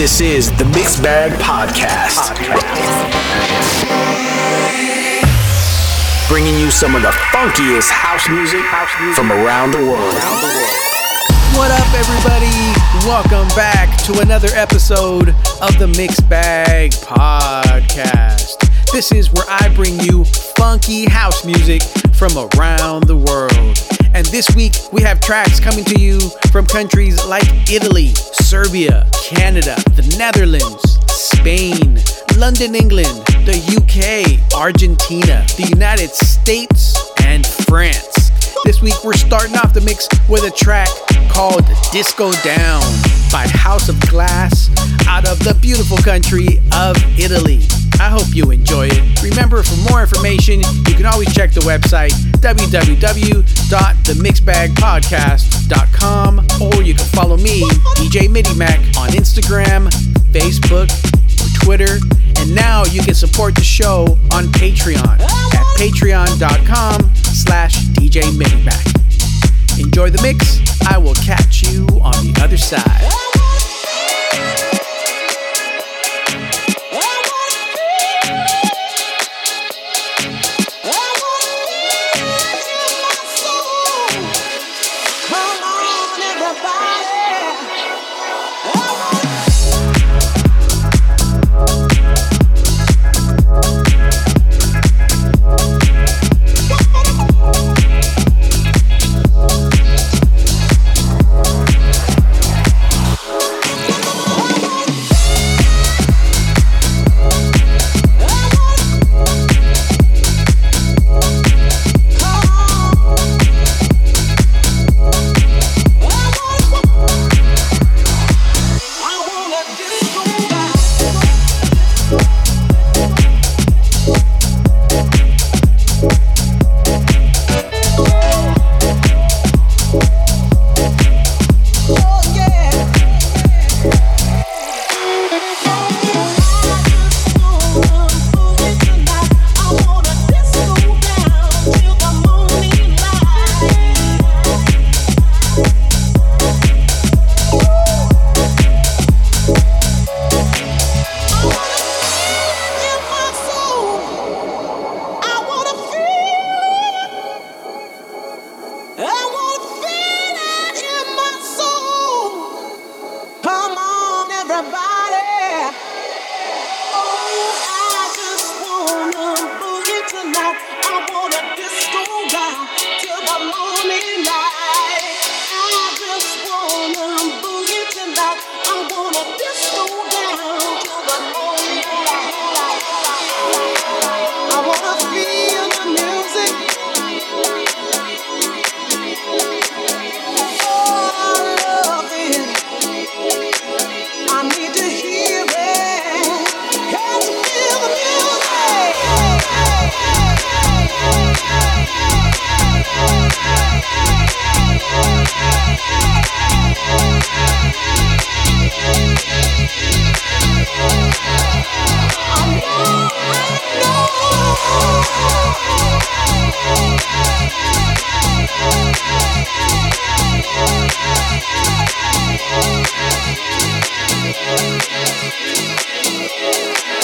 This is the Mixed Bag Podcast. Bringing you some of the funkiest house music from around the world. What up, everybody? Welcome back to another episode of the Mixed Bag Podcast. This is where I bring you funky house music from around the world. And this week we have tracks coming to you from countries like Italy, Serbia, Canada, the Netherlands, Spain, London, England, the UK, Argentina, the United States, and France. This week we're starting off the mix with a track called Disco Down by House of Glass out of the beautiful country of Italy. I hope you enjoy it. Remember, for more information, you can always check the website www.themixbagpodcast.com or you can follow me, DJ Midimack, on Instagram, Facebook, or Twitter. And now you can support the show on Patreon at patreon.com slash DJ Midimack. Enjoy the mix. I will catch you on the other side. Thank you.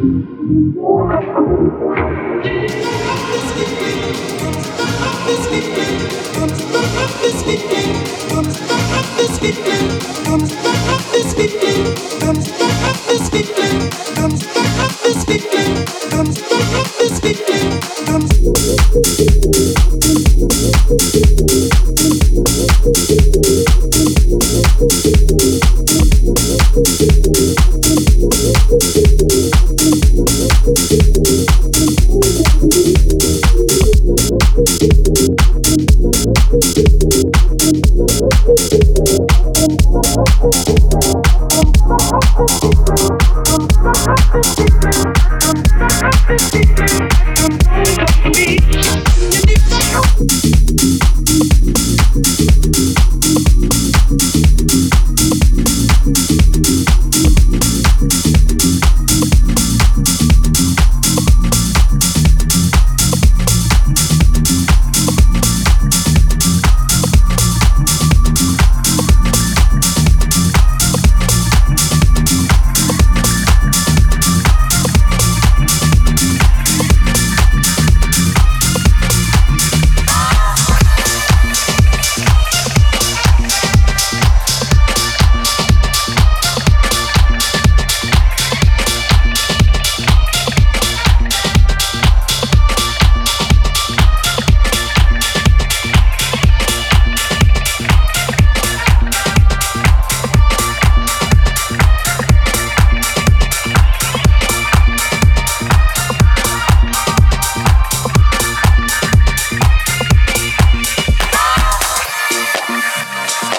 Thank you. Thank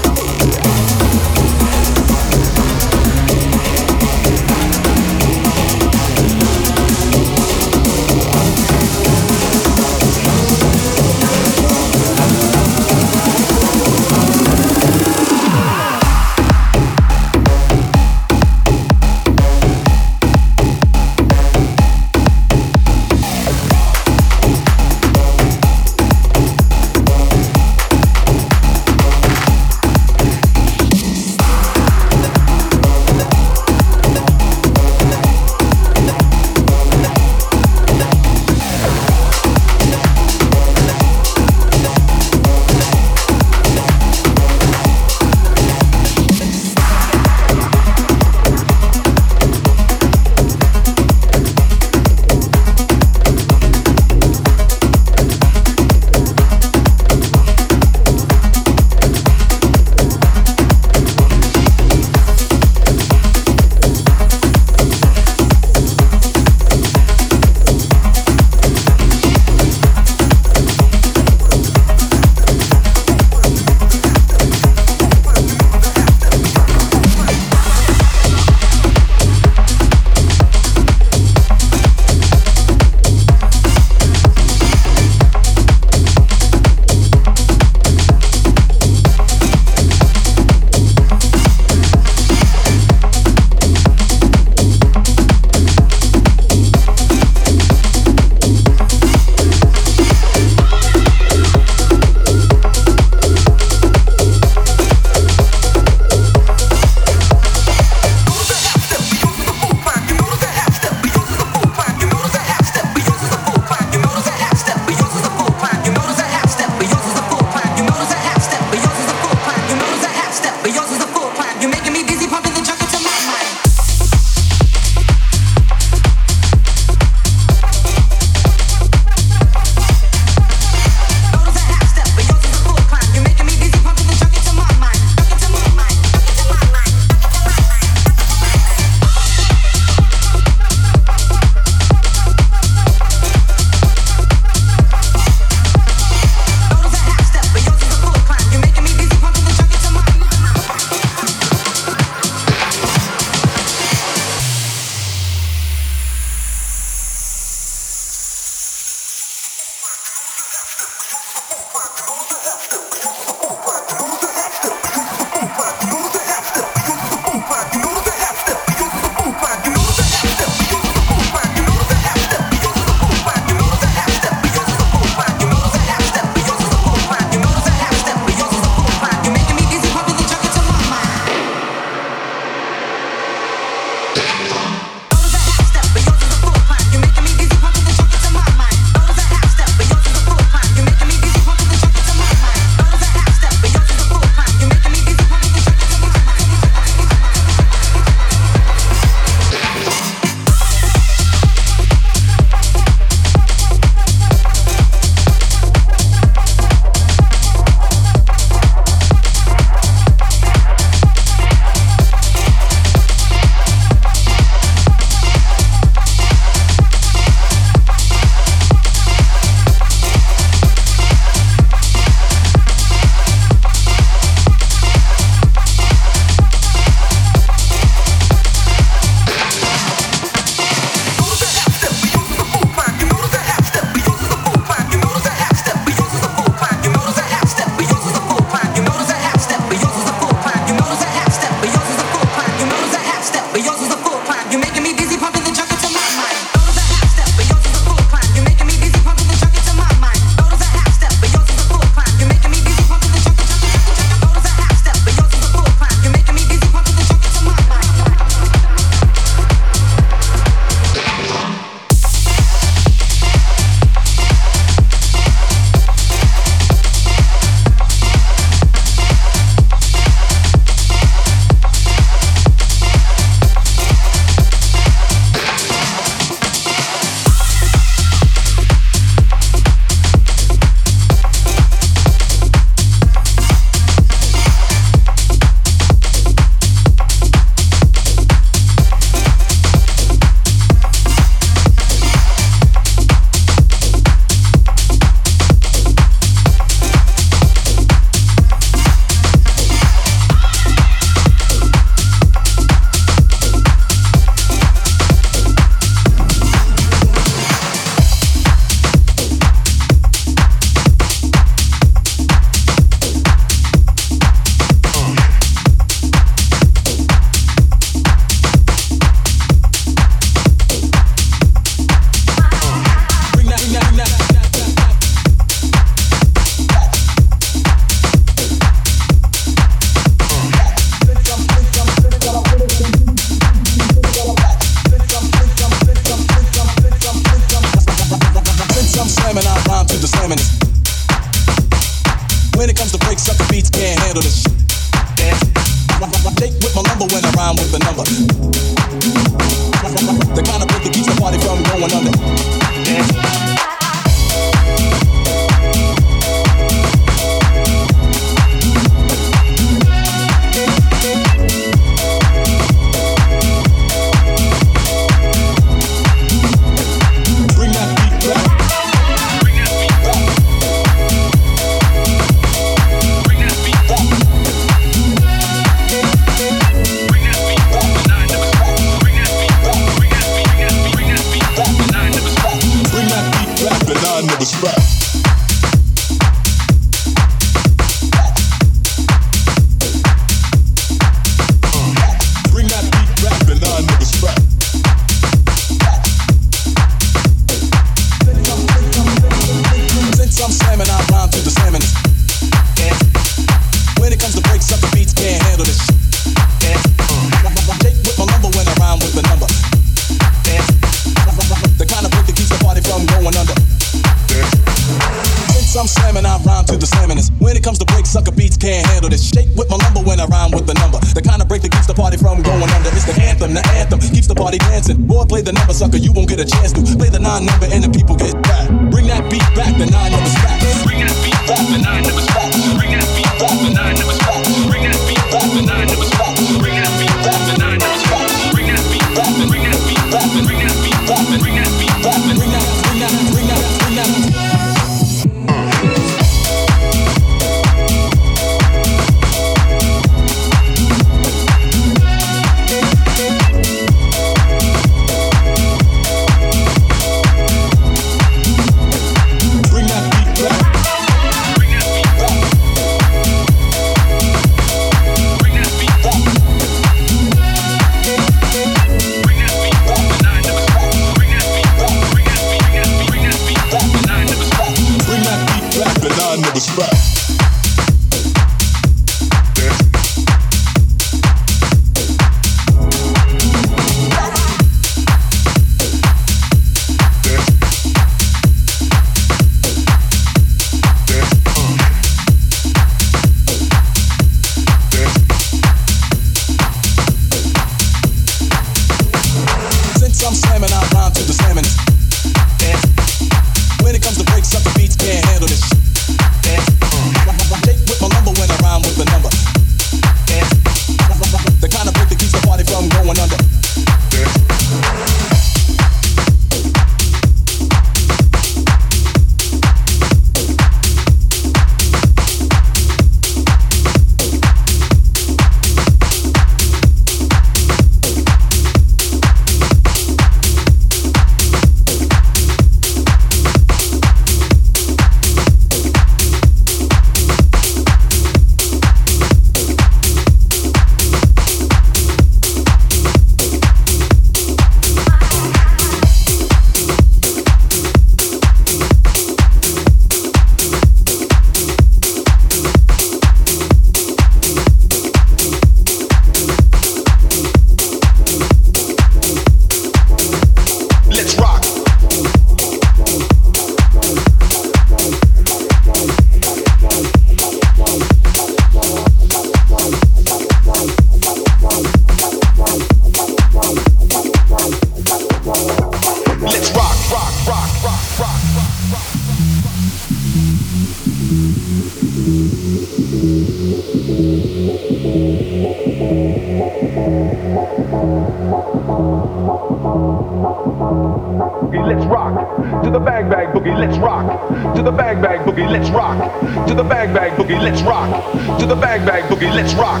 bag bag boogie, let's rock.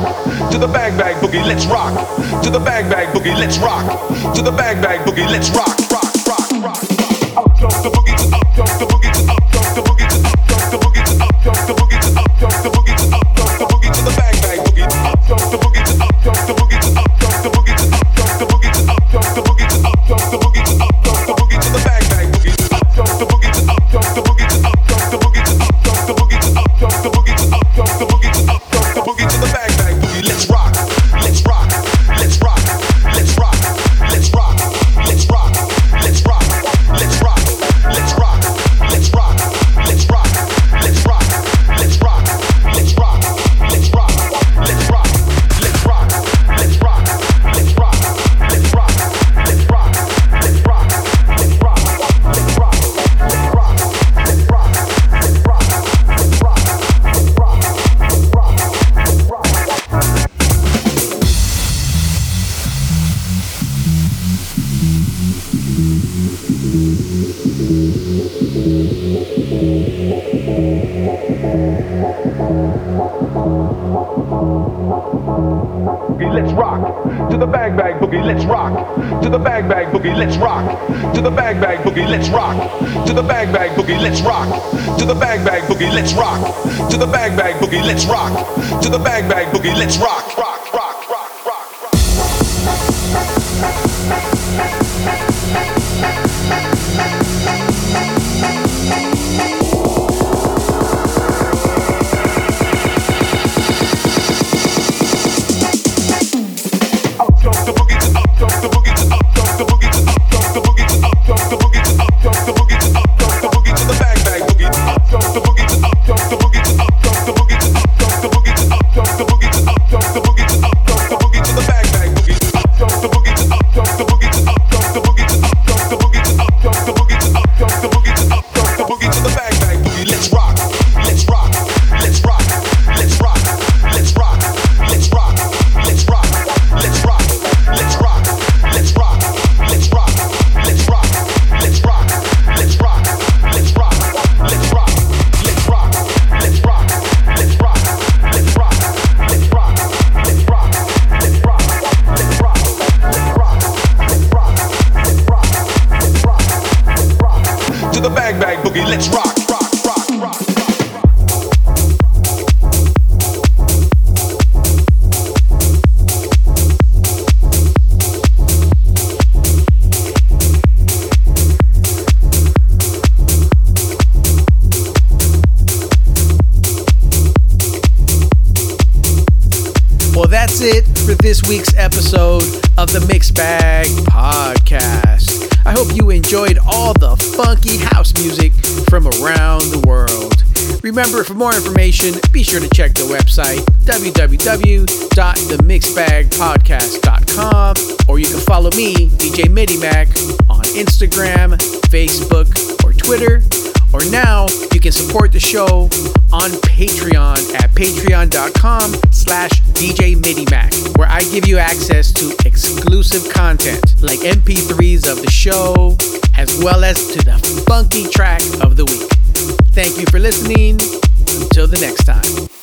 To the bag, bag, boogie, let's rock. To the bag, bag, boogie, let's rock. To the bag, bag, boogie, let's rock. rock. Let's rock. To the bag bag boogie, let's rock. To the bag bag boogie, let's rock. Remember, for more information, be sure to check the website www.themixbagpodcast.com or you can follow me, DJ Midimack, on Instagram, Facebook, or Twitter. Or now, you can support the show on Patreon at patreon.com slash DJ where I give you access to exclusive content like MP3s of the show, as well as to the funky track of the week. Thank you for listening. Until the next time.